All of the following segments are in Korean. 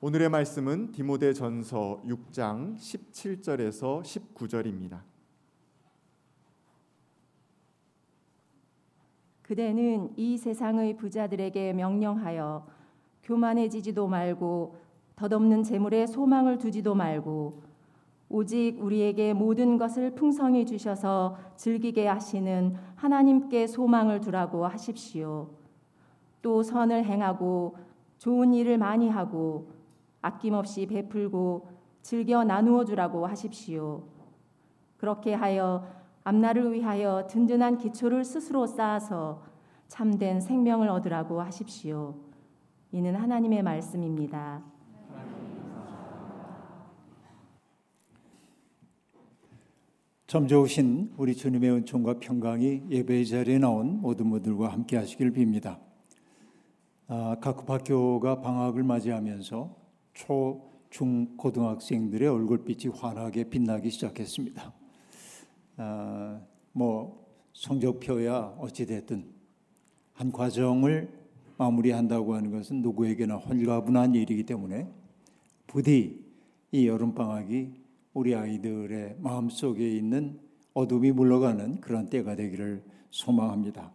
오늘의 말씀은 디모데전서 6장 17절에서 19절입니다. 그대는 이 세상의 부자들에게 명령하여 교만해지지도 말고 덧없는 재물에 소망을 두지도 말고 오직 우리에게 모든 것을 풍성히 주셔서 즐기게 하시는 하나님께 소망을 두라고 하십시오. 또 선을 행하고 좋은 일을 많이 하고 아낌없이 베풀고 즐겨 나누어 주라고 하십시오. 그렇게 하여 앞날을 위하여 든든한 기초를 스스로 쌓아서 참된 생명을 얻으라고 하십시오. 이는 하나님의 말씀입니다. 점 좋으신 우리 주님의 은총과 평강이 예배의 자리에 나온 모든 분들과 함께 하시길 빕니다. 아, 각 학교가 방학을 맞이하면서 초, 중, 고등학생들의 얼굴빛이 환하게 빛나기 시작했습니다. 아, 뭐 성적표야 어찌됐든 한 과정을 마무리한다고 하는 것은 누구에게나 홀가분한 일이기 때문에 부디 이 여름 방학이 우리 아이들의 마음 속에 있는 어둠이 물러가는 그런 때가 되기를 소망합니다.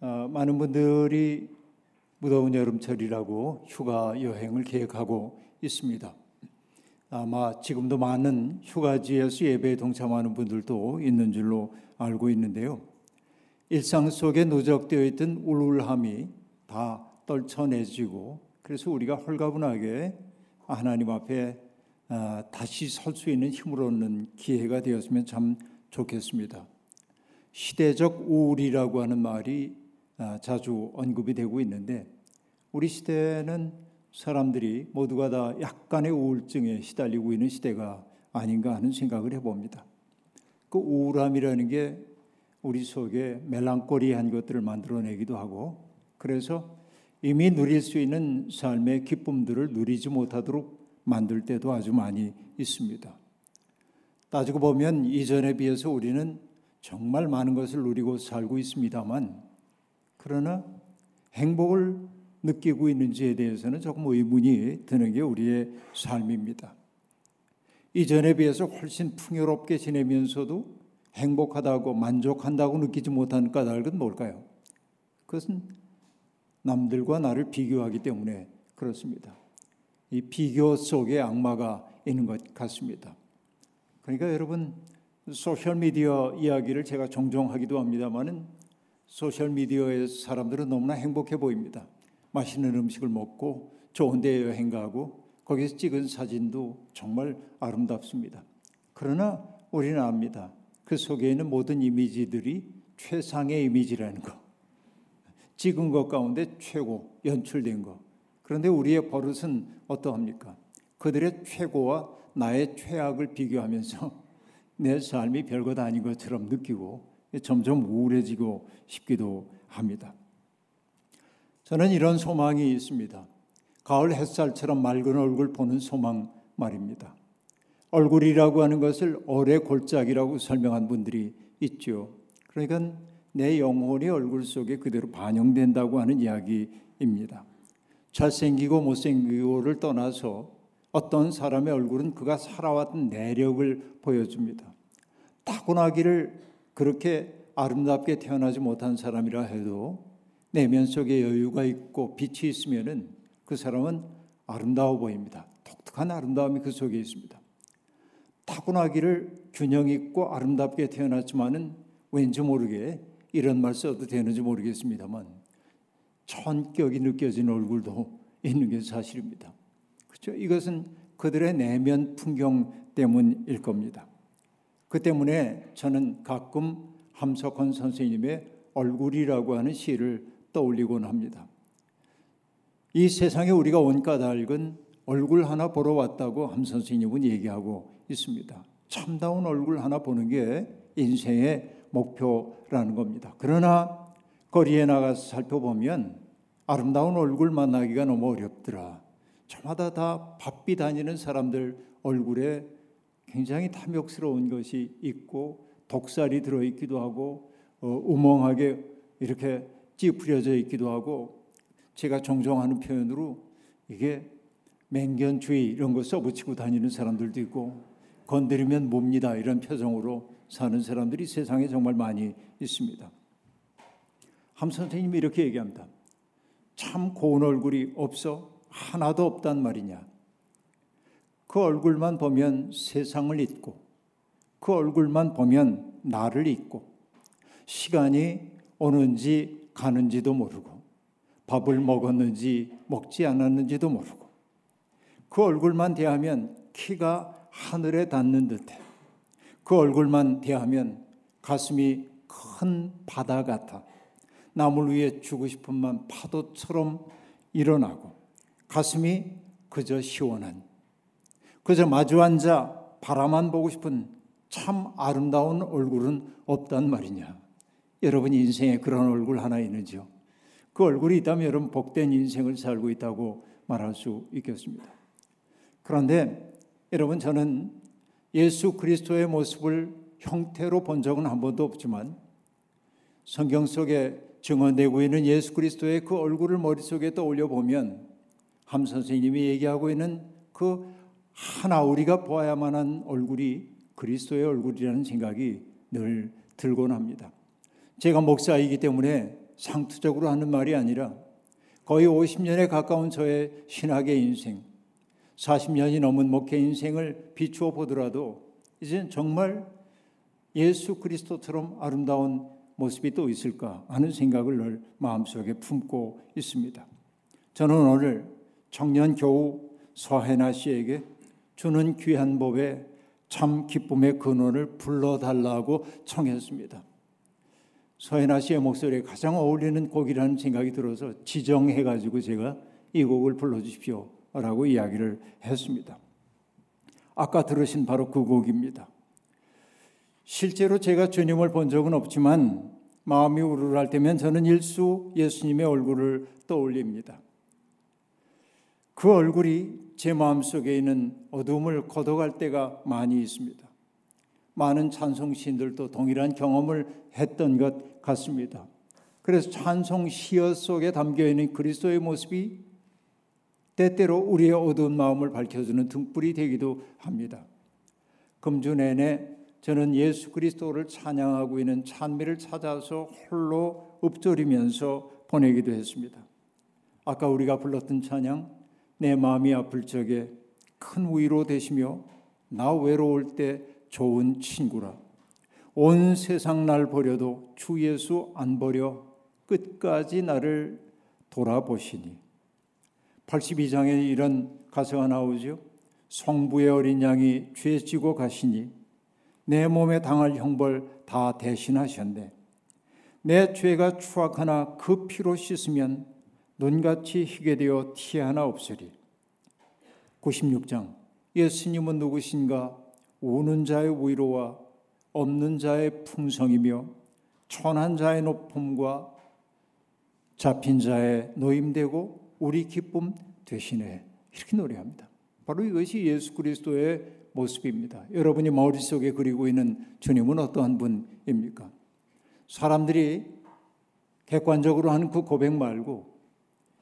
어, 많은 분들이 무더운 여름철이라고 휴가 여행을 계획하고 있습니다. 아마 지금도 많은 휴가지에서 예배에 동참하는 분들도 있는 줄로 알고 있는데요. 일상 속에 누적되어 있던 우울함이 다 떨쳐내지고 그래서 우리가 홀가분하게 하나님 앞에 아, 다시 설 수 있는 힘을 얻는 기회가 되었으면 참 좋겠습니다. 시대적 우울이라고 하는 말이 아, 자주 언급이 되고 있는데 우리 시대는 사람들이 모두가 다 약간의 우울증에 시달리고 있는 시대가 아닌가 하는 생각을 해봅니다. 그 우울함이라는 게 우리 속에 멜랑꼬리한 것들을 만들어내기도 하고 그래서 이미 누릴 수 있는 삶의 기쁨들을 누리지 못하도록 만들 때도 아주 많이 있습니다. 따지고 보면 이전에 비해서 우리는 정말 많은 것을 누리고 살고 있습니다만 그러나 행복을 느끼고 있는지에 대해서는 조금 의문이 드는 게 우리의 삶입니다. 이전에 비해서 훨씬 풍요롭게 지내면서도 행복하다고 만족한다고 느끼지 못하는 까닭은 뭘까요? 그것은 남들과 나를 비교하기 때문에 그렇습니다. 이 비교 속에 악마가 있는 것 같습니다. 그러니까 여러분 소셜 미디어 이야기를 제가 종종 하기도 합니다만은 소셜 미디어의 사람들은 너무나 행복해 보입니다. 맛있는 음식을 먹고 좋은 데 여행 가고 거기서 찍은 사진도 정말 아름답습니다. 그러나 우리는 압니다. 그 속에 있는 모든 이미지들이 최상의 이미지라는 거. 찍은 것 가운데 최고 연출된 거. 그런데 우리의 버릇은 어떠합니까? 그들의 최고와 나의 최악을 비교하면서 내 삶이 별것 아닌 것처럼 느끼고 점점 우울해지고 싶기도 합니다. 저는 이런 소망이 있습니다. 가을 햇살처럼 맑은 얼굴 보는 소망 말입니다. 얼굴이라고 하는 것을 얼의 골짜기라고 설명한 분들이 있죠. 그러니까 내 영혼이 얼굴 속에 그대로 반영된다고 하는 이야기입니다. 잘생기고 못생기고를 떠나서 어떤 사람의 얼굴은 그가 살아왔던 내력을 보여줍니다. 타고나기를 그렇게 아름답게 태어나지 못한 사람이라 해도 내면 속에 여유가 있고 빛이 있으면은 그 사람은 아름다워 보입니다. 독특한 아름다움이 그 속에 있습니다. 타고나기를 균형 있고 아름답게 태어났지만은 왠지 모르게 이런 말 써도 되는지 모르겠습니다만 천격이 느껴지는 얼굴도 있는 게 사실입니다. 그렇죠? 이것은 그들의 내면 풍경 때문일 겁니다. 그 때문에 저는 가끔 함석헌 선생님의 얼굴이라고 하는 시를 떠올리곤 합니다. 이 세상에 우리가 온 까닭은 얼굴 하나 보러 왔다고 함 선생님은 얘기하고 있습니다. 참다운 얼굴 하나 보는 게 인생의 목표라는 겁니다. 그러나 거리에 나가서 살펴보면 아름다운 얼굴 만나기가 너무 어렵더라. 저마다 다 바삐 다니는 사람들 얼굴에 굉장히 탐욕스러운 것이 있고 독살이 들어있기도 하고 어, 우멍하게 이렇게 찌푸려져 있기도 하고 제가 종종 하는 표현으로 이게 맹견주의 이런 거 써붙이고 다니는 사람들도 있고 건드리면 뭡니다 이런 표정으로 사는 사람들이 세상에 정말 많이 있습니다. 함 선생님이 이렇게 얘기합니다. 참 고운 얼굴이 없어 하나도 없단 말이냐. 그 얼굴만 보면 세상을 잊고 그 얼굴만 보면 나를 잊고 시간이 오는지 가는지도 모르고 밥을 먹었는지 먹지 않았는지도 모르고 그 얼굴만 대하면 키가 하늘에 닿는 듯해. 그 얼굴만 대하면 가슴이 큰 바다 같아. 남을 위해 주고 싶은 만 파도처럼 일어나고 가슴이 그저 시원한 그저 마주 앉아 바라만 보고 싶은 참 아름다운 얼굴은 없단 말이냐. 여러분 인생에 그런 얼굴 하나 있는지요? 그 얼굴이 있다면 여러분 복된 인생을 살고 있다고 말할 수 있겠습니다. 그런데 여러분 저는 예수 그리스도의 모습을 형태로 본 적은 한 번도 없지만 성경 속에 증언되고 있는 예수 그리스도의 그 얼굴을 머릿속에 떠올려 보면 함 선생님이 얘기하고 있는 그 하나 우리가 보아야만 한 얼굴이 그리스도의 얼굴이라는 생각이 늘 들곤 합니다. 제가 목사이기 때문에 상투적으로 하는 말이 아니라 거의 50년에 가까운 저의 신학의 인생, 40년이 넘은 목회 인생을 비추어 보더라도 이제 정말 예수 그리스도처럼 아름다운 모습이 또 있을까 하는 생각을 늘 마음속에 품고 있습니다. 저는 오늘 청년 교우 서혜나 씨에게 주는 귀한 법에 참 기쁨의 근원을 불러달라고 청했습니다. 서혜나 씨의 목소리에 가장 어울리는 곡이라는 생각이 들어서 지정해가지고 제가 이 곡을 불러주십시오 라고 이야기를 했습니다. 아까 들으신 바로 그 곡입니다. 실제로 제가 주님을 본 적은 없지만 마음이 우르르할 때면 저는 일수 예수님의 얼굴을 떠올립니다. 그 얼굴이 제 마음속에 있는 어둠을 걷어갈 때가 많이 있습니다. 많은 찬송 시인들도 동일한 경험을 했던 것 같습니다. 그래서 찬송 시어 속에 담겨 있는 그리스도의 모습이 때때로 우리의 어두운 마음을 밝혀주는 등불이 되기도 합니다. 금주 내내 저는 예수 그리스도를 찬양하고 있는 찬미를 찾아서 홀로 읊조리면서 보내기도 했습니다. 아까 우리가 불렀던 찬양 내 마음이 아플 적에 큰 위로 되시며 나 외로울 때 좋은 친구라. 온 세상 날 버려도 주 예수 안 버려 끝까지 나를 돌아보시니. 82장에 이런 가사가 나오죠. 성부의 어린 양이 죄 지고 가시니 내 몸에 당할 형벌 다 대신하셨네. 내 죄가 추악하나 그 피로 씻으면 눈같이 희게 되어 티 하나 없으리. 96장 예수님은 누구신가? 우는 자의 위로와 없는 자의 풍성이며 천한 자의 높음과 잡힌 자의 노임되고 우리 기쁨 되시네. 이렇게 노래합니다. 바로 이것이 예수 그리스도의 모습입니다. 여러분이 머릿속에 그리고 있는 주님은 어떠한 분입니까? 사람들이 객관적으로 하는 그 고백 말고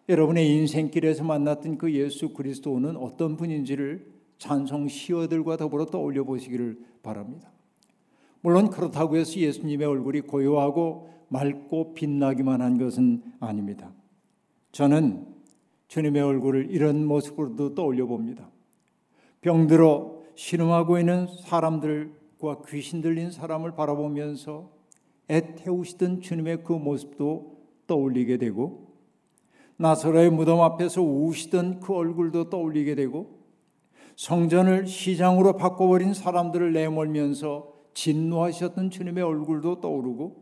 여러분의 인생길에서 만났던 그 예수 그리스도는 어떤 분인지를 찬송 시어들과 더불어 떠올려 보시기를 바랍니다. 물론 그렇다고 해서 예수님의 얼굴이 고요하고 맑고 빛나기만 한 것은 아닙니다. 저는 주님의 얼굴을 이런 모습으로도 떠올려 봅니다. 병들어 신음하고 있는 사람들과 귀신 들린 사람을 바라보면서 애태우시던 주님의 그 모습도 떠올리게 되고 나사로의 무덤 앞에서 우시던 그 얼굴도 떠올리게 되고 성전을 시장으로 바꿔버린 사람들을 내몰면서 진노하셨던 주님의 얼굴도 떠오르고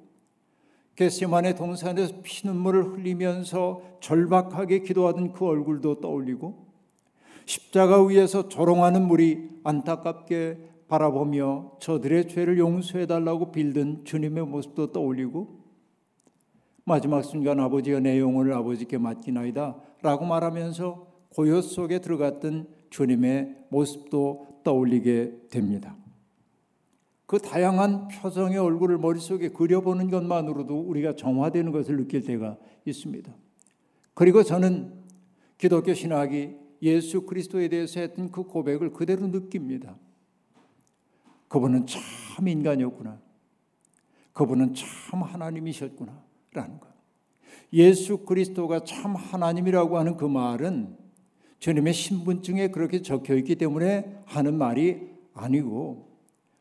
겟세만의 동산에서 피눈물을 흘리면서 절박하게 기도하던 그 얼굴도 떠올리고 십자가 위에서 조롱하는 물이 안타깝게 바라보며 저들의 죄를 용서해 달라고 빌던 주님의 모습도 떠올리고 마지막 순간 아버지가 내 영혼을 아버지께 맡기나이다 라고 말하면서 고요 속에 들어갔던 주님의 모습도 떠올리게 됩니다. 그 다양한 표정의 얼굴을 머릿속에 그려보는 것만으로도 우리가 정화되는 것을 느낄 때가 있습니다. 그리고 저는 기독교 신학이 예수 그리스도에 대해서 했던 그 고백을 그대로 느낍니다. 그분은 참 인간이었구나. 그분은 참 하나님이셨구나. 라는 것. 예수 그리스도가 참 하나님이라고 하는 그 말은 주님의 신분증에 그렇게 적혀 있기 때문에 하는 말이 아니고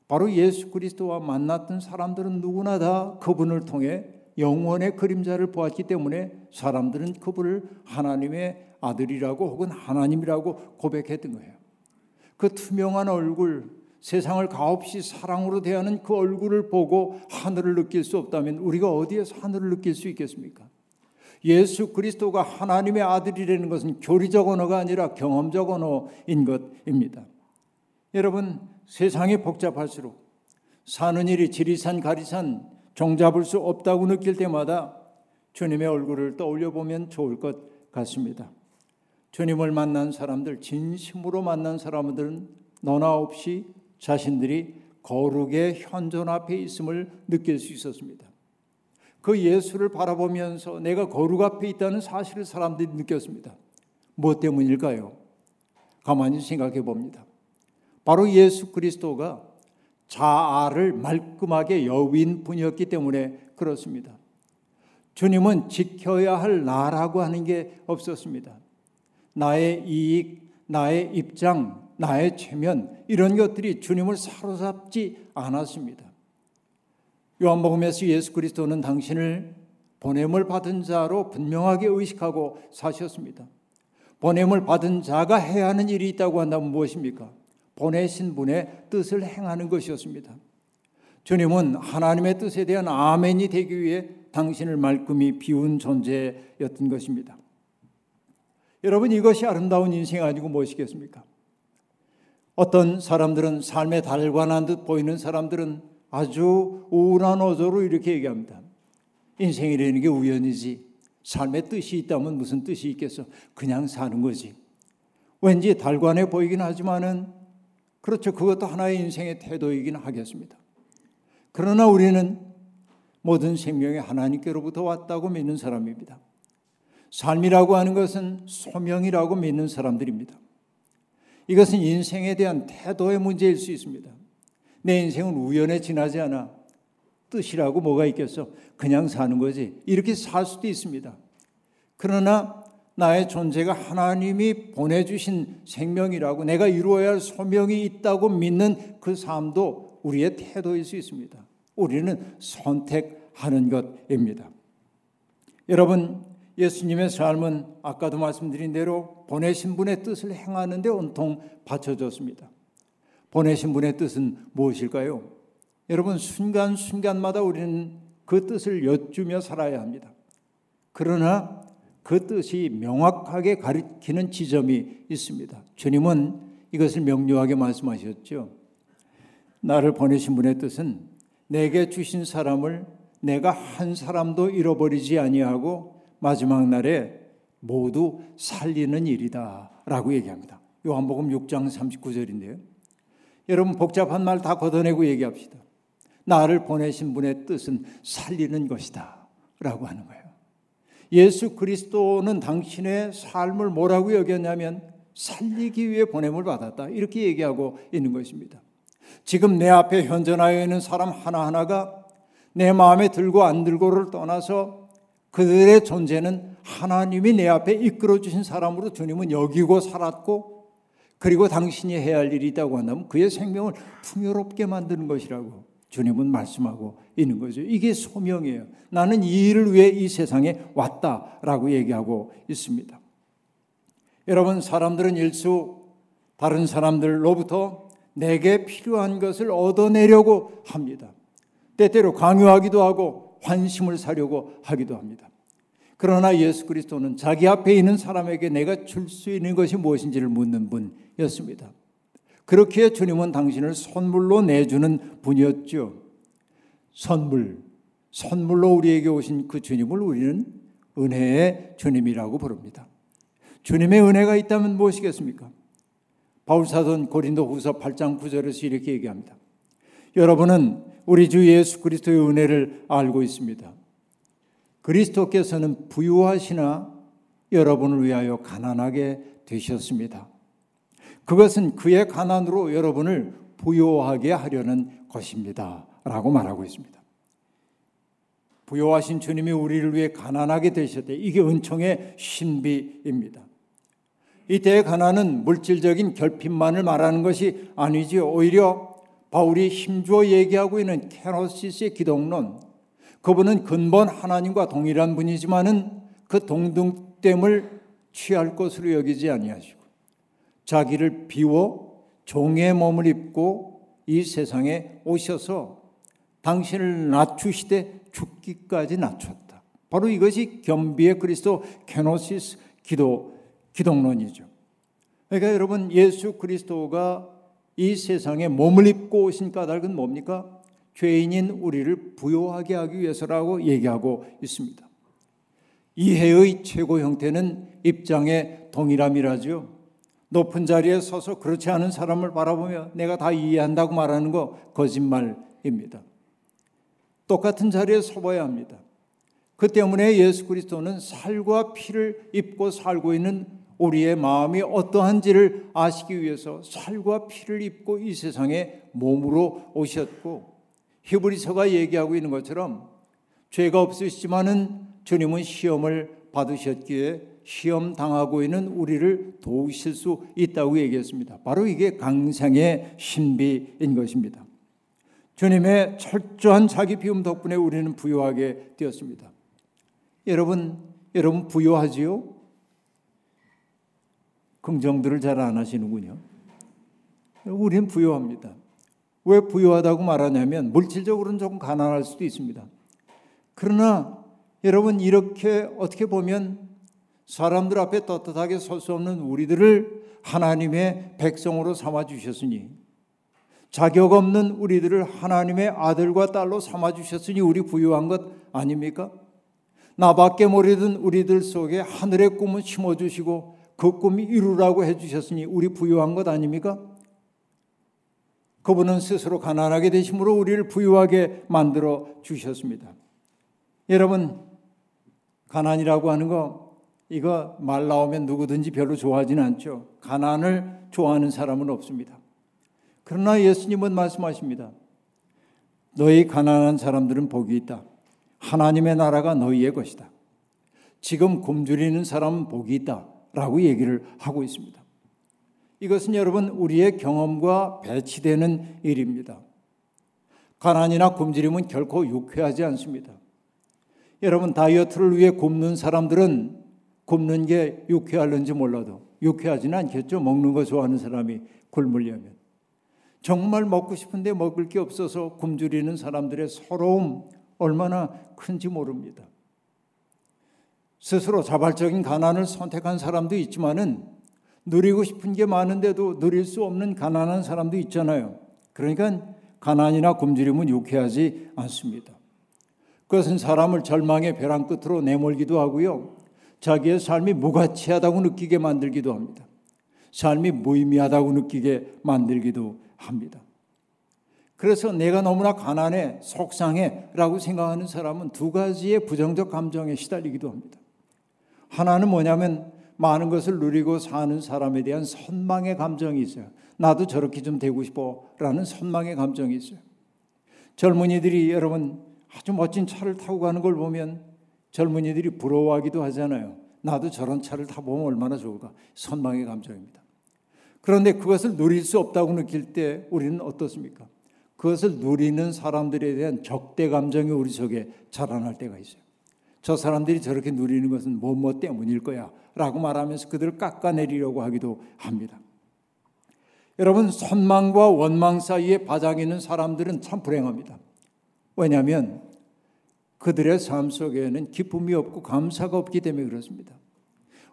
바로 예수 그리스도와 만났던 사람들은 누구나 다 그분을 통해 영원의 그림자를 보았기 때문에 사람들은 그분을 하나님의 아들이라고 혹은 하나님이라고 고백했던 거예요. 그 투명한 얼굴, 세상을 가없이 사랑으로 대하는 그 얼굴을 보고 하늘을 느낄 수 없다면 우리가 어디에서 하늘을 느낄 수 있겠습니까? 예수 그리스도가 하나님의 아들이라는 것은 교리적 언어가 아니라 경험적 언어인 것입니다. 여러분, 세상이 복잡할수록 사는 일이 지리산 가리산 종잡을 수 없다고 느낄 때마다 주님의 얼굴을 떠올려 보면 좋을 것 같습니다. 주님을 만난 사람들, 진심으로 만난 사람들은 너나 없이 자신들이 거룩의 현존 앞에 있음을 느낄 수 있었습니다. 그 예수를 바라보면서 내가 거룩 앞에 있다는 사실을 사람들이 느꼈습니다. 무엇 때문일까요? 가만히 생각해 봅니다. 바로 예수 그리스도가 자아를 말끔하게 여윈 분이었기 때문에 그렇습니다. 주님은 지켜야 할 나라고 하는 게 없었습니다. 나의 이익, 나의 입장, 나의 체면 이런 것들이 주님을 사로잡지 않았습니다. 요한복음에서 예수 그리스도는 당신을 보냄을 받은 자로 분명하게 의식하고 사셨습니다. 보냄을 받은 자가 해야 하는 일이 있다고 한다면 무엇입니까? 보내신 분의 뜻을 행하는 것이었습니다. 주님은 하나님의 뜻에 대한 아멘이 되기 위해 당신을 말끔히 비운 존재였던 것입니다. 여러분 이것이 아름다운 인생 아니고 무엇이겠습니까? 어떤 사람들은 삶의 달관한 듯 보이는 사람들은 아주 우울한 어조로 이렇게 얘기합니다. 인생이라는 게 우연이지. 삶의 뜻이 있다면 무슨 뜻이 있겠어? 그냥 사는 거지. 왠지 달관해 보이긴 하지만은 그렇죠. 그것도 하나의 인생의 태도이긴 하겠습니다. 그러나 우리는 모든 생명이 하나님께로부터 왔다고 믿는 사람입니다. 삶이라고 하는 것은 소명이라고 믿는 사람들입니다. 이것은 인생에 대한 태도의 문제일 수 있습니다. 내 인생은 우연에 지나지 않아. 뜻이라고 뭐가 있겠어? 그냥 사는 거지. 이렇게 살 수도 있습니다. 그러나 나의 존재가 하나님이 보내주신 생명이라고 내가 이루어야 할 소명이 있다고 믿는 그 삶도 우리의 태도일 수 있습니다. 우리는 선택하는 것입니다. 여러분, 예수님의 삶은 아까도 말씀드린 대로 보내신 분의 뜻을 행하는데 온통 바쳐졌습니다. 보내신 분의 뜻은 무엇일까요? 여러분 순간순간마다 우리는 그 뜻을 여쭈며 살아야 합니다. 그러나 그 뜻이 명확하게 가리키는 지점이 있습니다. 주님은 이것을 명료하게 말씀하셨죠. 나를 보내신 분의 뜻은 내게 주신 사람을 내가 한 사람도 잃어버리지 아니하고 마지막 날에 모두 살리는 일이다 라고 얘기합니다. 요한복음 6장 39절인데요. 여러분 복잡한 말 다 걷어내고 얘기합시다. 나를 보내신 분의 뜻은 살리는 것이다. 라고 하는 거예요. 예수 그리스도는 당신의 삶을 뭐라고 여겼냐면 살리기 위해 보냄을 받았다. 이렇게 얘기하고 있는 것입니다. 지금 내 앞에 현존하여 있는 사람 하나하나가 내 마음에 들고 안 들고를 떠나서 그들의 존재는 하나님이 내 앞에 이끌어 주신 사람으로 주님은 여기고 살았고 그리고 당신이 해야 할 일이 있다고 한다면 그의 생명을 풍요롭게 만드는 것이라고 주님은 말씀하고 있는 거죠. 이게 소명이에요. 나는 이 일을 위해 이 세상에 왔다라고 얘기하고 있습니다. 여러분, 사람들은 일수 다른 사람들로부터 내게 필요한 것을 얻어내려고 합니다. 때때로 강요하기도 하고 환심을 사려고 하기도 합니다. 그러나 예수 그리스도는 자기 앞에 있는 사람에게 내가 줄 수 있는 것이 무엇인지를 묻는 분이었습니다. 그렇게 주님은 당신을 선물로 내주는 분이었죠. 선물, 선물로 우리에게 오신 그 주님을 우리는 은혜의 주님이라고 부릅니다. 주님의 은혜가 있다면 무엇이겠습니까? 바울 사도는 고린도 후서 8장 9절에서 이렇게 얘기합니다. 여러분은 우리 주 예수 그리스도의 은혜를 알고 있습니다. 그리스도께서는 부유하시나 여러분을 위하여 가난하게 되셨습니다. 그것은 그의 가난으로 여러분을 부요하게 하려는 것입니다. 라고 말하고 있습니다. 부요하신 주님이 우리를 위해 가난하게 되셨대. 이게 은총의 신비입니다. 이때의 가난은 물질적인 결핍만을 말하는 것이 아니죠. 오히려 바울이 힘주어 얘기하고 있는 케노시스의 기독론, 그분은 근본 하나님과 동일한 분이지만은 그 동등됨을 취할 것으로 여기지 아니하시고 자기를 비워 종의 몸을 입고 이 세상에 오셔서 당신을 낮추시되 죽기까지 낮췄다. 바로 이것이 겸비의 그리스도 케노시스 기도 기독론이죠. 그러니까 여러분 예수 그리스도가 이 세상에 몸을 입고 오신 까닭은 뭡니까? 죄인인 우리를 부요하게 하기 위해서라고 얘기하고 있습니다. 이해의 최고 형태는 입장의 동일함이라죠. 높은 자리에 서서 그렇지 않은 사람을 바라보며 내가 다 이해한다고 말하는 거 거짓말입니다. 똑같은 자리에 서봐야 합니다. 그 때문에 예수 그리스도는 살과 피를 입고 살고 있는 우리의 마음이 어떠한지를 아시기 위해서 살과 피를 입고 이 세상에 몸으로 오셨고 히브리서가 얘기하고 있는 것처럼 죄가 없으시지만은 주님은 시험을 받으셨기에 시험 당하고 있는 우리를 도우실 수 있다고 얘기했습니다. 바로 이게 강상의 신비인 것입니다. 주님의 철저한 자기 비움 덕분에 우리는 부유하게 되었습니다. 여러분, 여러분 부유하지요? 긍정들을 잘 안 하시는군요. 우리는 부유합니다. 왜 부유하다고 말하냐면 물질적으로는 조금 가난할 수도 있습니다. 그러나 여러분 이렇게 어떻게 보면 사람들 앞에 떳떳하게 설 수 없는 우리들을 하나님의 백성으로 삼아 주셨으니 자격 없는 우리들을 하나님의 아들과 딸로 삼아 주셨으니 우리 부유한 것 아닙니까? 나밖에 모르던 우리들 속에 하늘의 꿈을 심어 주시고 그 꿈이 이루라고 해 주셨으니 우리 부유한 것 아닙니까? 그분은 스스로 가난하게 되심으로 우리를 부유하게 만들어 주셨습니다. 여러분 가난이라고 하는 거 이거 말 나오면 누구든지 별로 좋아하지는 않죠. 가난을 좋아하는 사람은 없습니다. 그러나 예수님은 말씀하십니다. 너희 가난한 사람들은 복이 있다. 하나님의 나라가 너희의 것이다. 지금 굶주리는 사람은 복이 있다. 라고 얘기를 하고 있습니다. 이것은 여러분 우리의 경험과 배치되는 일입니다. 가난이나 굶주림은 결코 유쾌하지 않습니다. 여러분 다이어트를 위해 굶는 사람들은 굶는 게 유쾌할는지 몰라도 유쾌하지는 않겠죠. 먹는 거 좋아하는 사람이 굶으려면. 정말 먹고 싶은데 먹을 게 없어서 굶주리는 사람들의 서러움 얼마나 큰지 모릅니다. 스스로 자발적인 가난을 선택한 사람도 있지만은 누리고 싶은 게 많은데도 누릴 수 없는 가난한 사람도 있잖아요. 그러니까 가난이나 굶주림은 유쾌하지 않습니다. 그것은 사람을 절망의 벼랑 끝으로 내몰기도 하고요. 자기의 삶이 무가치하다고 느끼게 만들기도 합니다. 삶이 무의미하다고 느끼게 만들기도 합니다. 그래서 내가 너무나 가난해, 속상해 라고 생각하는 사람은 두 가지의 부정적 감정에 시달리기도 합니다. 하나는 뭐냐면 많은 것을 누리고 사는 사람에 대한 선망의 감정이 있어요. 나도 저렇게 좀 되고 싶어 라는 선망의 감정이 있어요. 젊은이들이 여러분 아주 멋진 차를 타고 가는 걸 보면 젊은이들이 부러워하기도 하잖아요. 나도 저런 차를 타보면 얼마나 좋을까. 선망의 감정입니다. 그런데 그것을 누릴 수 없다고 느낄 때 우리는 어떻습니까? 그것을 누리는 사람들에 대한 적대 감정이 우리 속에 자라날 때가 있어요. 저 사람들이 저렇게 누리는 것은 뭐뭐 뭐 때문일 거야 라고 말하면서 그들을 깎아내리려고 하기도 합니다. 여러분 선망과 원망 사이에 바닥 있는 사람들은 참 불행합니다. 왜냐하면 그들의 삶 속에는 기쁨이 없고 감사가 없기 때문에 그렇습니다.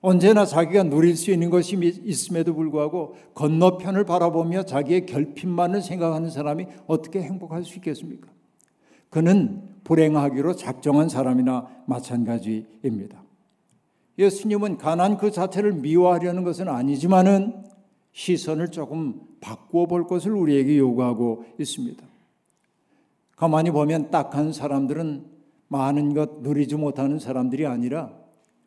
언제나 자기가 누릴 수 있는 것이 있음에도 불구하고 건너편을 바라보며 자기의 결핍만을 생각하는 사람이 어떻게 행복할 수 있겠습니까? 그는 불행하기로 작정한 사람이나 마찬가지입니다. 예수님은 가난 그 자체를 미워하려는 것은 아니지만은 시선을 조금 바꾸어 볼 것을 우리에게 요구하고 있습니다. 가만히 보면 딱한 사람들은 많은 것 누리지 못하는 사람들이 아니라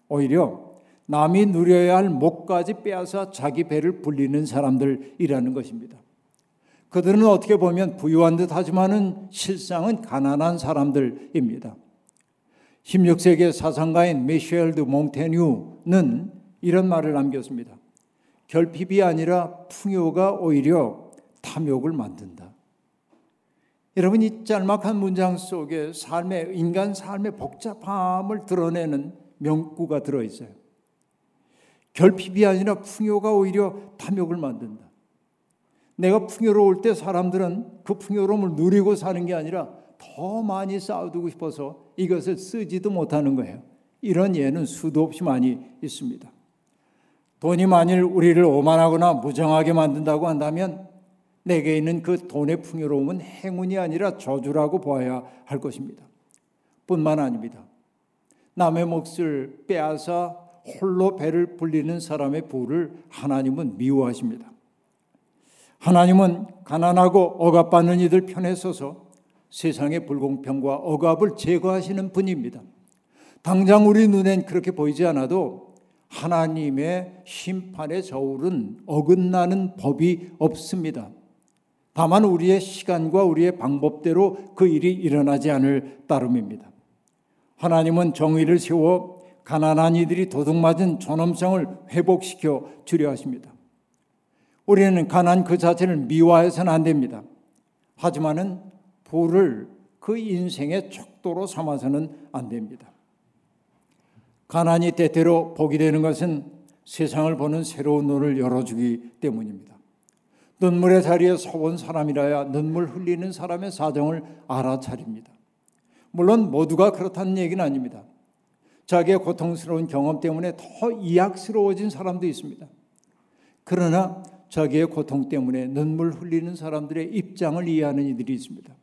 오히려 남이 누려야 할 목까지 빼앗아 자기 배를 불리는 사람들이라는 것입니다. 그들은 어떻게 보면 부유한 듯 하지만은 실상은 가난한 사람들입니다. 16세기 사상가인 미셸 드 몽테뉴는 이런 말을 남겼습니다. 결핍이 아니라 풍요가 오히려 탐욕을 만든다. 여러분 이 짤막한 문장 속에 삶의 인간 삶의 복잡함을 드러내는 명구가 들어 있어요. 결핍이 아니라 풍요가 오히려 탐욕을 만든다. 내가 풍요로울 때 사람들은 그 풍요로움을 누리고 사는 게 아니라 더 많이 쌓아두고 싶어서 이것을 쓰지도 못하는 거예요. 이런 예는 수도 없이 많이 있습니다. 돈이 만일 우리를 오만하거나 무정하게 만든다고 한다면 내게 있는 그 돈의 풍요로움은 행운이 아니라 저주라고 보아야 할 것입니다. 뿐만 아닙니다. 남의 몫을 빼앗아 홀로 배를 불리는 사람의 부를 하나님은 미워하십니다. 하나님은 가난하고 억압받는 이들 편에 서서 세상의 불공평과 억압을 제거하시는 분입니다. 당장 우리 눈엔 그렇게 보이지 않아도 하나님의 심판의 저울은 어긋나는 법이 없습니다. 다만 우리의 시간과 우리의 방법대로 그 일이 일어나지 않을 따름입니다. 하나님은 정의를 세워 가난한 이들이 도둑맞은 존엄성을 회복시켜 주려 하십니다. 우리는 가난 그 자체를 미화해서는 안 됩니다. 하지만은 부를 그 인생의 척도로 삼아서는 안 됩니다. 가난이 때때로 복이 되는 것은 세상을 보는 새로운 눈을 열어주기 때문입니다. 눈물의 자리에 서본 사람이라야 눈물 흘리는 사람의 사정을 알아차립니다. 물론 모두가 그렇다는 얘기는 아닙니다. 자기의 고통스러운 경험 때문에 더 이악스러워진 사람도 있습니다. 그러나 자기의 고통 때문에 눈물 흘리는 사람들의 입장을 이해하는 이들이 있습니다.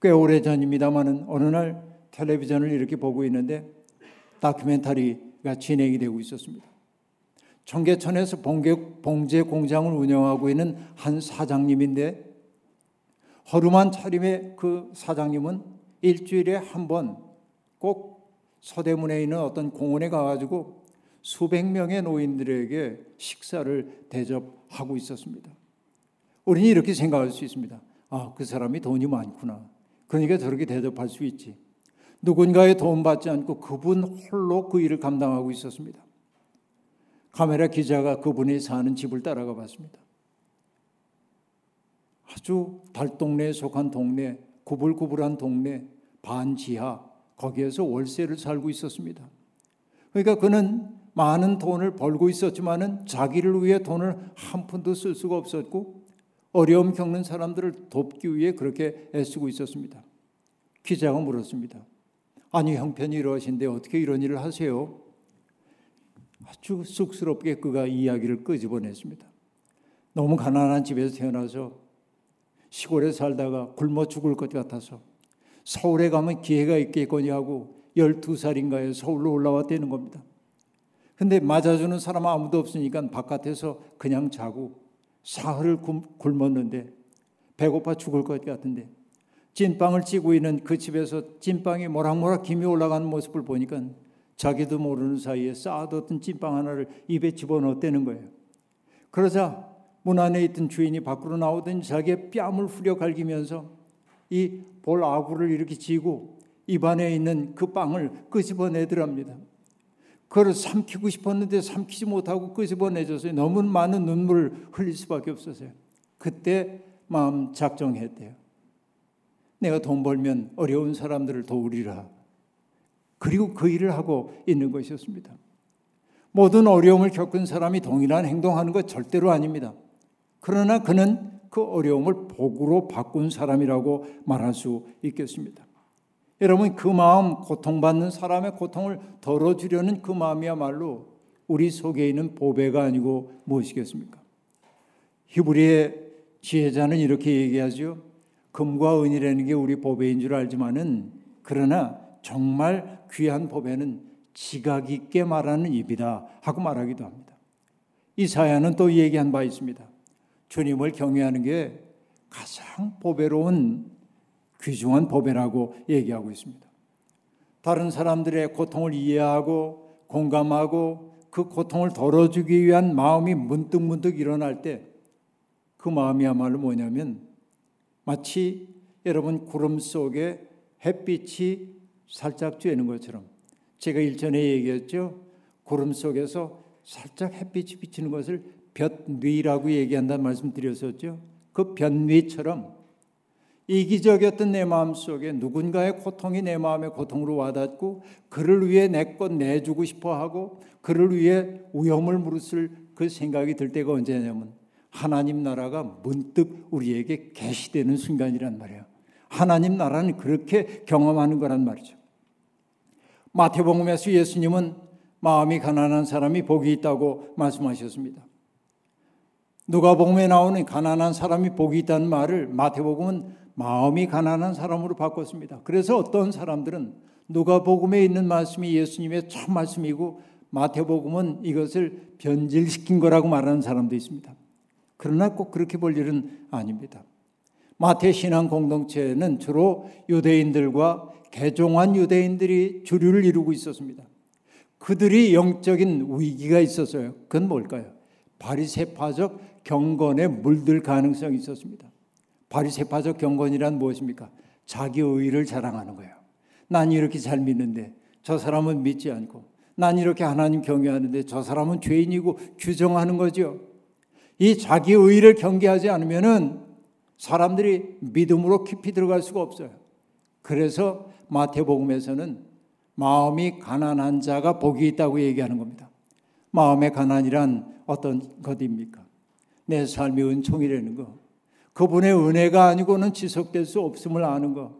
꽤 오래 전입니다만은 어느 날 텔레비전을 이렇게 보고 있는데 다큐멘터리가 진행이 되고 있었습니다. 청계천에서 봉제 공장을 운영하고 있는 한 사장님인데 허름한 차림의 그 사장님은 일주일에 한 번 꼭 서대문에 있는 어떤 공원에 가가지고 수백 명의 노인들에게 식사를 대접하고 있었습니다. 우리는 이렇게 생각할 수 있습니다. 아, 그 사람이 돈이 많구나. 그러니까 저렇게 대접할 수 있지. 누군가의 도움 받지 않고 그분 홀로 그 일을 감당하고 있었습니다. 카메라 기자가 그분이 사는 집을 따라가 봤습니다. 아주 달동네에 속한 동네, 구불구불한 동네, 반지하, 거기에서 월세를 살고 있었습니다. 그러니까 그는 많은 돈을 벌고 있었지만은 자기를 위해 돈을 한 푼도 쓸 수가 없었고 어려움 겪는 사람들을 돕기 위해 그렇게 애쓰고 있었습니다. 기자가 물었습니다. 아니 형편이 이러신데 어떻게 이런 일을 하세요? 아주 쑥스럽게 그가 이야기를 끄집어냈습니다. 너무 가난한 집에서 태어나서 시골에 살다가 굶어 죽을 것 같아서 서울에 가면 기회가 있겠거니 하고 12살인가에 서울로 올라왔다는 겁니다. 근데 맞아주는 사람 아무도 없으니까 바깥에서 그냥 자고 사흘을 굶었는데 배고파 죽을 것 같은데 찐빵을 찌고 있는 그 집에서 찐빵이 모락모락 김이 올라가는 모습을 보니까 자기도 모르는 사이에 쌓아뒀던 찐빵 하나를 입에 집어넣었다는 거예요. 그러자 문 안에 있던 주인이 밖으로 나오더니 자기의 뺨을 후려 갈기면서 이 볼 아구를 이렇게 쥐고 입안에 있는 그 빵을 끄집어내더랍니다. 그걸 삼키고 싶었는데 삼키지 못하고 끄집어내줘서 너무 많은 눈물을 흘릴 수밖에 없었어요. 그때 마음 작정했대요. 내가 돈 벌면 어려운 사람들을 도우리라. 그리고 그 일을 하고 있는 것이었습니다. 모든 어려움을 겪은 사람이 동일한 행동하는 것 절대로 아닙니다. 그러나 그는 그 어려움을 복으로 바꾼 사람이라고 말할 수 있겠습니다. 여러분 그 마음 고통받는 사람의 고통을 덜어주려는 그 마음이야말로 우리 속에 있는 보배가 아니고 무엇이겠습니까? 히브리의 지혜자는 이렇게 얘기하죠. 금과 은이라는 게 우리 보배인 줄 알지만은 그러나 정말 귀한 보배는 지각 있게 말하는 입이다 하고 말하기도 합니다. 이사야는 또 얘기한 바 있습니다. 주님을 경외하는 게 가장 보배로운 귀중한 보배라고 얘기하고 있습니다. 다른 사람들의 고통을 이해하고 공감하고 그 고통을 덜어주기 위한 마음이 문득 문득 일어날 때 그 마음이야말로 뭐냐면 마치 여러분 구름 속에 햇빛이 살짝 쬐는 것처럼 제가 일전에 얘기했죠. 구름 속에서 살짝 햇빛이 비치는 것을 볕위라고 얘기한다는 말씀 드렸었죠. 그 볕위처럼 이기적이었던 내 마음 속에 누군가의 고통이 내 마음의 고통으로 와닿고 그를 위해 내 것 내주고 싶어 하고 그를 위해 위험을 무릅쓸 그 생각이 들 때가 언제냐면 하나님 나라가 문득 우리에게 계시되는 순간이란 말이에요. 하나님 나라는 그렇게 경험하는 거란 말이죠. 마태복음에서 예수님은 마음이 가난한 사람이 복이 있다고 말씀하셨습니다. 누가복음에 나오는 가난한 사람이 복이 있다는 말을 마태복음은 마음이 가난한 사람으로 바꿨습니다. 그래서 어떤 사람들은 누가복음에 있는 말씀이 예수님의 첫 말씀이고 마태복음은 이것을 변질시킨 거라고 말하는 사람도 있습니다. 그러나 꼭 그렇게 볼 일은 아닙니다. 마태 신앙 공동체는 주로 유대인들과 개종한 유대인들이 주류를 이루고 있었습니다. 그들이 영적인 위기가 있었어요. 그건 뭘까요? 바리새파적 경건에 물들 가능성이 있었습니다. 바리새파적 경건이란 무엇입니까? 자기 의를 자랑하는 거예요. 난 이렇게 잘 믿는데 저 사람은 믿지 않고 난 이렇게 하나님 경외하는데 저 사람은 죄인이고 규정하는 거죠. 이 자기 의를 경계하지 않으면은 사람들이 믿음으로 깊이 들어갈 수가 없어요. 그래서 마태복음에서는 마음이 가난한 자가 복이 있다고 얘기하는 겁니다. 마음의 가난이란 어떤 것입니까? 내 삶이 은총이라는 거. 그분의 은혜가 아니고는 지속될 수 없음을 아는 것.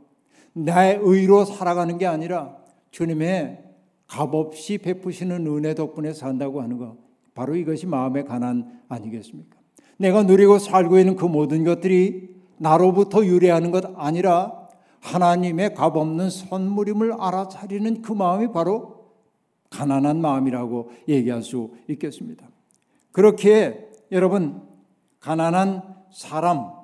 나의 의로 살아가는 게 아니라 주님의 값없이 베푸시는 은혜 덕분에 산다고 하는 것. 바로 이것이 마음의 가난 아니겠습니까? 내가 누리고 살고 있는 그 모든 것들이 나로부터 유래하는 것 아니라 하나님의 값없는 선물임을 알아차리는 그 마음이 바로 가난한 마음이라고 얘기할 수 있겠습니다. 그렇게 여러분 가난한 사람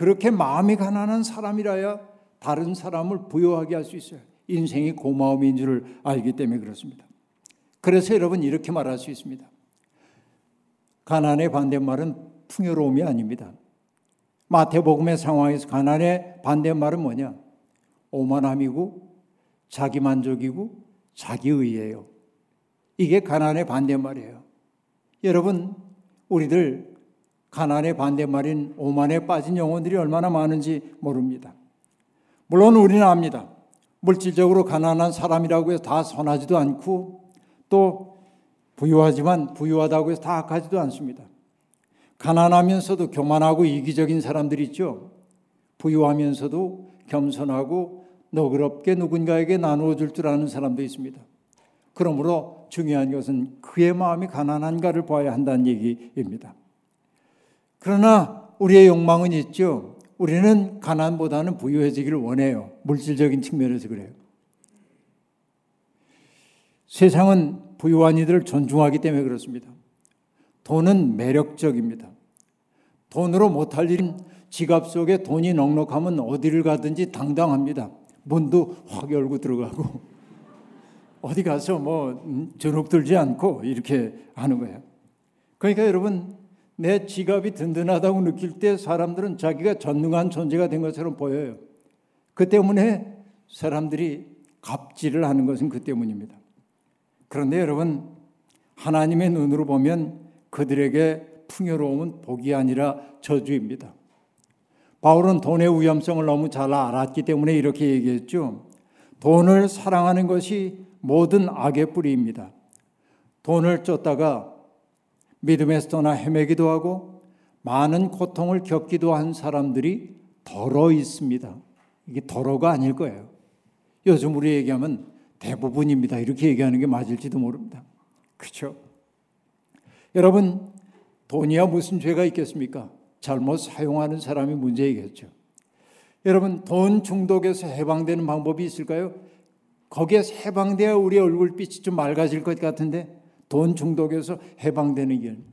그렇게 마음이 가난한 사람이라야 다른 사람을 부여하게 할 수 있어요. 인생이 고마움인 줄을 알기 때문에 그렇습니다. 그래서 여러분 이렇게 말할 수 있습니다. 가난의 반대말은 풍요로움이 아닙니다. 마태복음의 상황에서 가난의 반대말은 뭐냐? 오만함이고 자기 만족이고 자기의예요. 이게 가난의 반대말이에요. 여러분, 우리들 가난의 반대말인 오만에 빠진 영혼들이 얼마나 많은지 모릅니다. 물론 우리는 압니다. 물질적으로 가난한 사람이라고 해서 다 선하지도 않고 또 부유하지만 부유하다고 해서 다 악하지도 않습니다. 가난하면서도 교만하고 이기적인 사람들이 있죠. 부유하면서도 겸손하고 너그럽게 누군가에게 나누어 줄 줄 아는 사람도 있습니다. 그러므로 중요한 것은 그의 마음이 가난한가를 봐야 한다는 얘기입니다. 그러나 우리의 욕망은 있죠. 우리는 가난보다는 부유해지기를 원해요. 물질적인 측면에서 그래요. 세상은 부유한 이들을 존중하기 때문에 그렇습니다. 돈은 매력적입니다. 돈으로 못할 일은 지갑 속에 돈이 넉넉하면 어디를 가든지 당당합니다. 문도 확 열고 들어가고 어디 가서 뭐 음, 주눅 들지 않고 이렇게 하는 거예요. 그러니까 여러분 내 지갑이 든든하다고 느낄 때 사람들은 자기가 전능한 존재가 된 것처럼 보여요. 그 때문에 사람들이 갑질을 하는 것은 그 때문입니다. 그런데 여러분, 하나님의 눈으로 보면 그들에게 풍요로움은 복이 아니라 저주입니다. 바울은 돈의 위험성을 너무 잘 알았기 때문에 이렇게 얘기했죠. 돈을 사랑하는 것이 모든 악의 뿌리입니다. 돈을 쫓다가 믿음에서 떠나 헤매기도 하고 많은 고통을 겪기도 한 사람들이 덜어 있습니다. 이게 덜어가 아닐 거예요. 요즘 우리 얘기하면 대부분입니다. 이렇게 얘기하는 게 맞을지도 모릅니다. 그렇죠? 여러분 돈이야 무슨 죄가 있겠습니까? 잘못 사용하는 사람이 문제이겠죠. 여러분 돈 중독에서 해방되는 방법이 있을까요? 거기에서 해방돼야 우리 얼굴빛이 좀 맑아질 것 같은데 돈 중독에서 해방되는 길.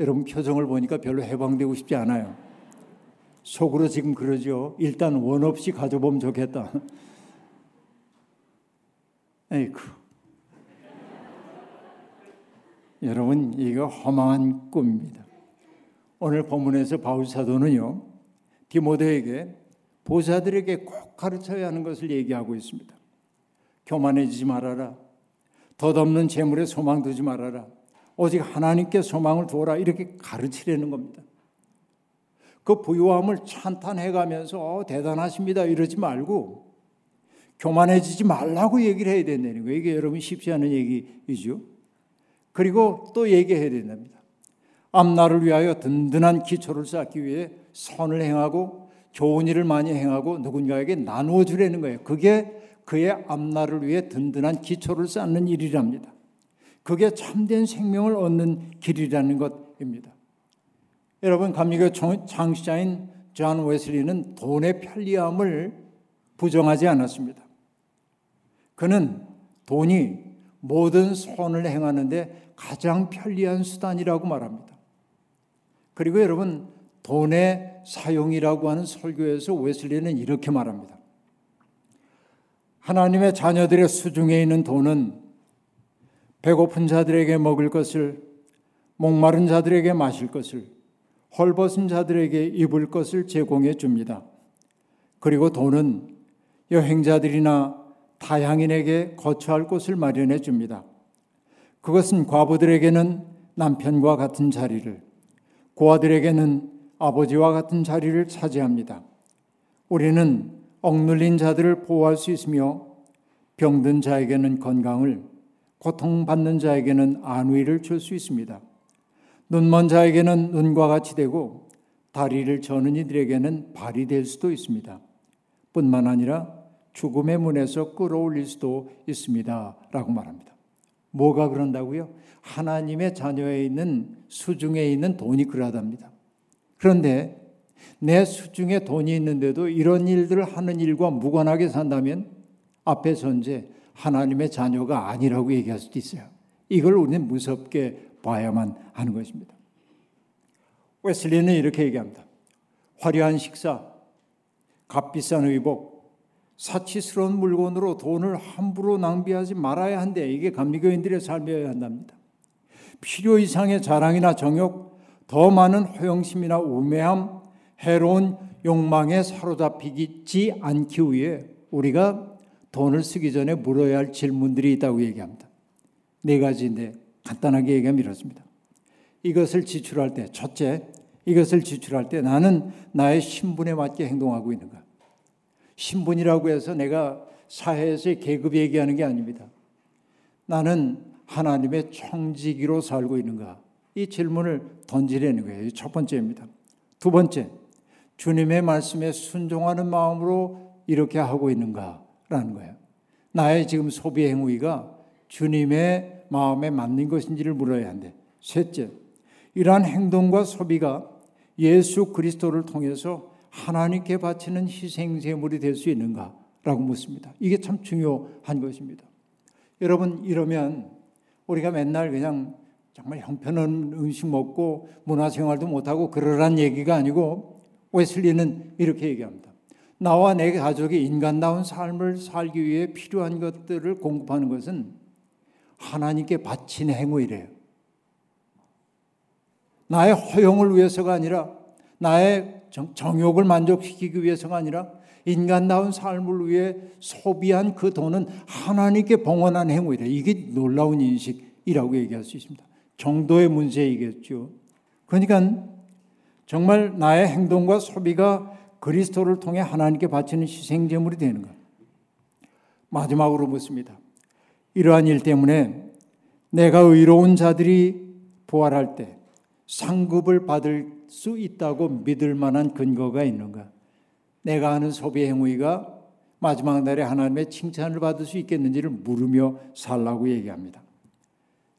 여러분 표정을 보니까 별로 해방되고 싶지 않아요. 속으로 지금 그러죠. 일단 원 없이 가져보면 좋겠다. 에이쿠. 여러분 이거 허망한 꿈입니다. 오늘 본문에서 바울 사도는요 디모데에게 보사들에게 꼭 가르쳐야 하는 것을 얘기하고 있습니다. 교만해지지 말아라. 덧없는 재물에 소망 두지 말아라. 오직 하나님께 소망을 두어라. 이렇게 가르치려는 겁니다. 그 부유함을 찬탄해가면서 어, 대단하십니다. 이러지 말고 교만해지지 말라고 얘기를 해야 된다는 거예요. 이게 여러분 쉽지 않은 얘기이죠. 그리고 또 얘기해야 된답니다. 앞날을 위하여 든든한 기초를 쌓기 위해 선을 행하고 좋은 일을 많이 행하고 누군가에게 나누어 주려는 거예요. 그게 그의 앞날을 위해 든든한 기초를 쌓는 일이랍니다. 그게 참된 생명을 얻는 길이라는 것입니다. 여러분 감리교 창시자인 존 웨슬리는 돈의 편리함을 부정하지 않았습니다. 그는 돈이 모든 선을 행하는데 가장 편리한 수단이라고 말합니다. 그리고 여러분 돈의 사용이라고 하는 설교에서 웨슬리는 이렇게 말합니다. 하나님의 자녀들의 수중에 있는 돈은 배고픈 자들에게 먹을 것을 목마른 자들에게 마실 것을 헐벗은 자들에게 입을 것을 제공해 줍니다. 그리고 돈은 여행자들이나 타향인에게 거처할 곳을 마련해 줍니다. 그것은 과부들에게는 남편과 같은 자리를, 고아들에게는 아버지와 같은 자리를 차지합니다. 우리는 억눌린 자들을 보호할 수 있으며 병든 자에게는 건강을, 고통받는 자에게는 안위를 줄 수 있습니다. 눈먼 자에게는 눈과 같이 되고 다리를 저는 이들에게는 발이 될 수도 있습니다. 뿐만 아니라 죽음의 문에서 끌어올릴 수도 있습니다. 라고 말합니다. 뭐가 그런다고요? 하나님의 자녀에 있는 수중에 있는 돈이 그러하답니다. 그런데 내 수중에 돈이 있는데도 이런 일들을 하는 일과 무관하게 산다면 앞에 전제 하나님의 자녀가 아니라고 얘기할 수도 있어요. 이걸 우리는 무섭게 봐야만 하는 것입니다. 웨슬리는 이렇게 얘기합니다. 화려한 식사, 값비싼 의복, 사치스러운 물건으로 돈을 함부로 낭비하지 말아야 한대. 이게 감리교인들의 삶이어야 한답니다. 필요 이상의 자랑이나 정욕, 더 많은 허영심이나 우매함, 해로운 욕망에 사로잡히지 않기 위해 우리가 돈을 쓰기 전에 물어야 할 질문들이 있다고 얘기합니다. 네 가지인데 간단하게 얘기하면 이렇습니다. 이것을 지출할 때 첫째, 이것을 지출할 때 나는 나의 신분에 맞게 행동하고 있는가? 신분이라고 해서 내가 사회에서의 계급 얘기하는 게 아닙니다. 나는 하나님의 청지기로 살고 있는가? 이 질문을 던지려는 거예요. 첫 번째입니다. 두 번째, 주님의 말씀에 순종하는 마음으로 이렇게 하고 있는가라는 거예요. 나의 지금 소비 행위가 주님의 마음에 맞는 것인지를 물어야 한대. 셋째, 이러한 행동과 소비가 예수 그리스도를 통해서 하나님께 바치는 희생 제물이 될 수 있는가라고 묻습니다. 이게 참 중요한 것입니다. 여러분 이러면 우리가 맨날 그냥 정말 형편없는 음식 먹고 문화생활도 못하고 그러란 얘기가 아니고 웨슬리는 이렇게 얘기합니다. 나와 내 가족이 인간다운 삶을 살기 위해 필요한 것들을 공급하는 것은 하나님께 바친 행위래요. 나의 허용을 위해서가 아니라 나의 정욕을 만족시키기 위해서가 아니라 인간다운 삶을 위해 소비한 그 돈은 하나님께 봉헌한 행위래. 이게 놀라운 인식이라고 얘기할 수 있습니다. 정도의 문제이겠죠. 그러니까 정말 나의 행동과 소비가 그리스도를 통해 하나님께 바치는 희생 제물이 되는 것. 마지막으로 묻습니다. 이러한 일 때문에 내가 의로운 자들이 부활할 때 상급을 받을 수 있다고 믿을 만한 근거가 있는가? 내가 하는 소비 행위가 마지막 날에 하나님의 칭찬을 받을 수 있겠는지를 물으며 살라고 얘기합니다.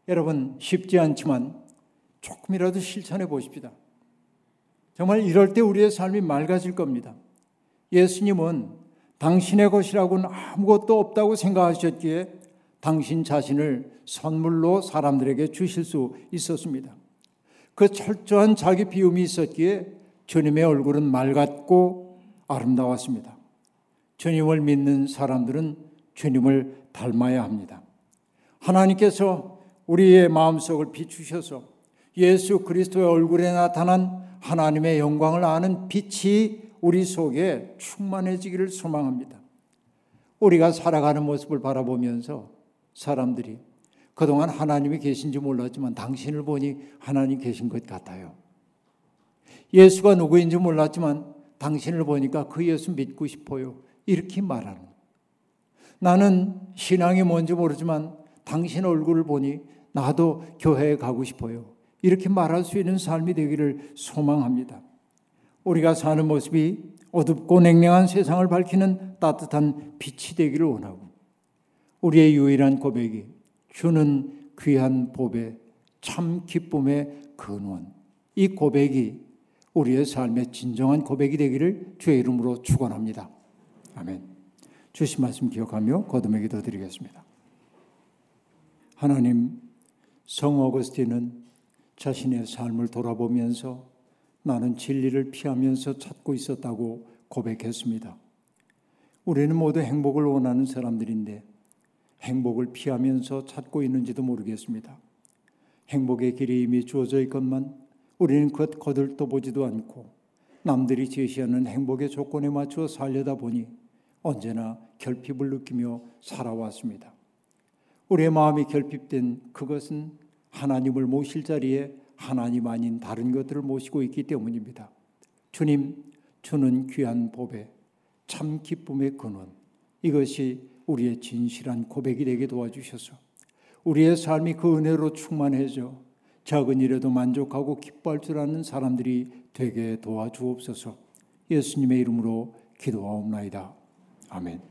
여러분 쉽지 않지만 조금이라도 실천해 보십시다. 정말 이럴 때 우리의 삶이 맑아질 겁니다. 예수님은 당신의 것이라고는 아무것도 없다고 생각하셨기에 당신 자신을 선물로 사람들에게 주실 수 있었습니다. 그 철저한 자기 비움이 있었기에 주님의 얼굴은 맑았고 아름다웠습니다. 주님을 믿는 사람들은 주님을 닮아야 합니다. 하나님께서 우리의 마음속을 비추셔서 예수 그리스도의 얼굴에 나타난 하나님의 영광을 아는 빛이 우리 속에 충만해지기를 소망합니다. 우리가 살아가는 모습을 바라보면서 사람들이 그동안 하나님이 계신지 몰랐지만 당신을 보니 하나님 계신 것 같아요. 예수가 누구인지 몰랐지만 당신을 보니까 그 예수 믿고 싶어요. 이렇게 말하는. 나는 신앙이 뭔지 모르지만 당신 얼굴을 보니 나도 교회에 가고 싶어요. 이렇게 말할 수 있는 삶이 되기를 소망합니다. 우리가 사는 모습이 어둡고 냉랭한 세상을 밝히는 따뜻한 빛이 되기를 원하고 우리의 유일한 고백이 주는 귀한 보배 참 기쁨의 근원 이 고백이 우리의 삶의 진정한 고백이 되기를 주의 이름으로 축원합니다. 아멘. 주신 말씀 기억하며 거듭의 기도 드리겠습니다. 하나님 성 어거스틴은 자신의 삶을 돌아보면서 나는 진리를 피하면서 찾고 있었다고 고백했습니다. 우리는 모두 행복을 원하는 사람들인데 행복을 피하면서 찾고 있는지도 모르겠습니다. 행복의 길이 이미 주어져 있건만 우리는 그것 거들떠 보지도 않고 남들이 제시하는 행복의 조건에 맞추어 살려다 보니 언제나 결핍을 느끼며 살아왔습니다. 우리의 마음이 결핍된 그것은 하나님을 모실 자리에 하나님 아닌 다른 것들을 모시고 있기 때문입니다. 주님, 주는 귀한 보배, 참 기쁨의 근원. 이것이 우리의 진실한 고백이 되게 도와주셔서 우리의 삶이 그 은혜로 충만해져 작은 일에도 만족하고 기뻐할 줄 아는 사람들이 되게 도와주옵소서. 예수님의 이름으로 기도하옵나이다. 아멘.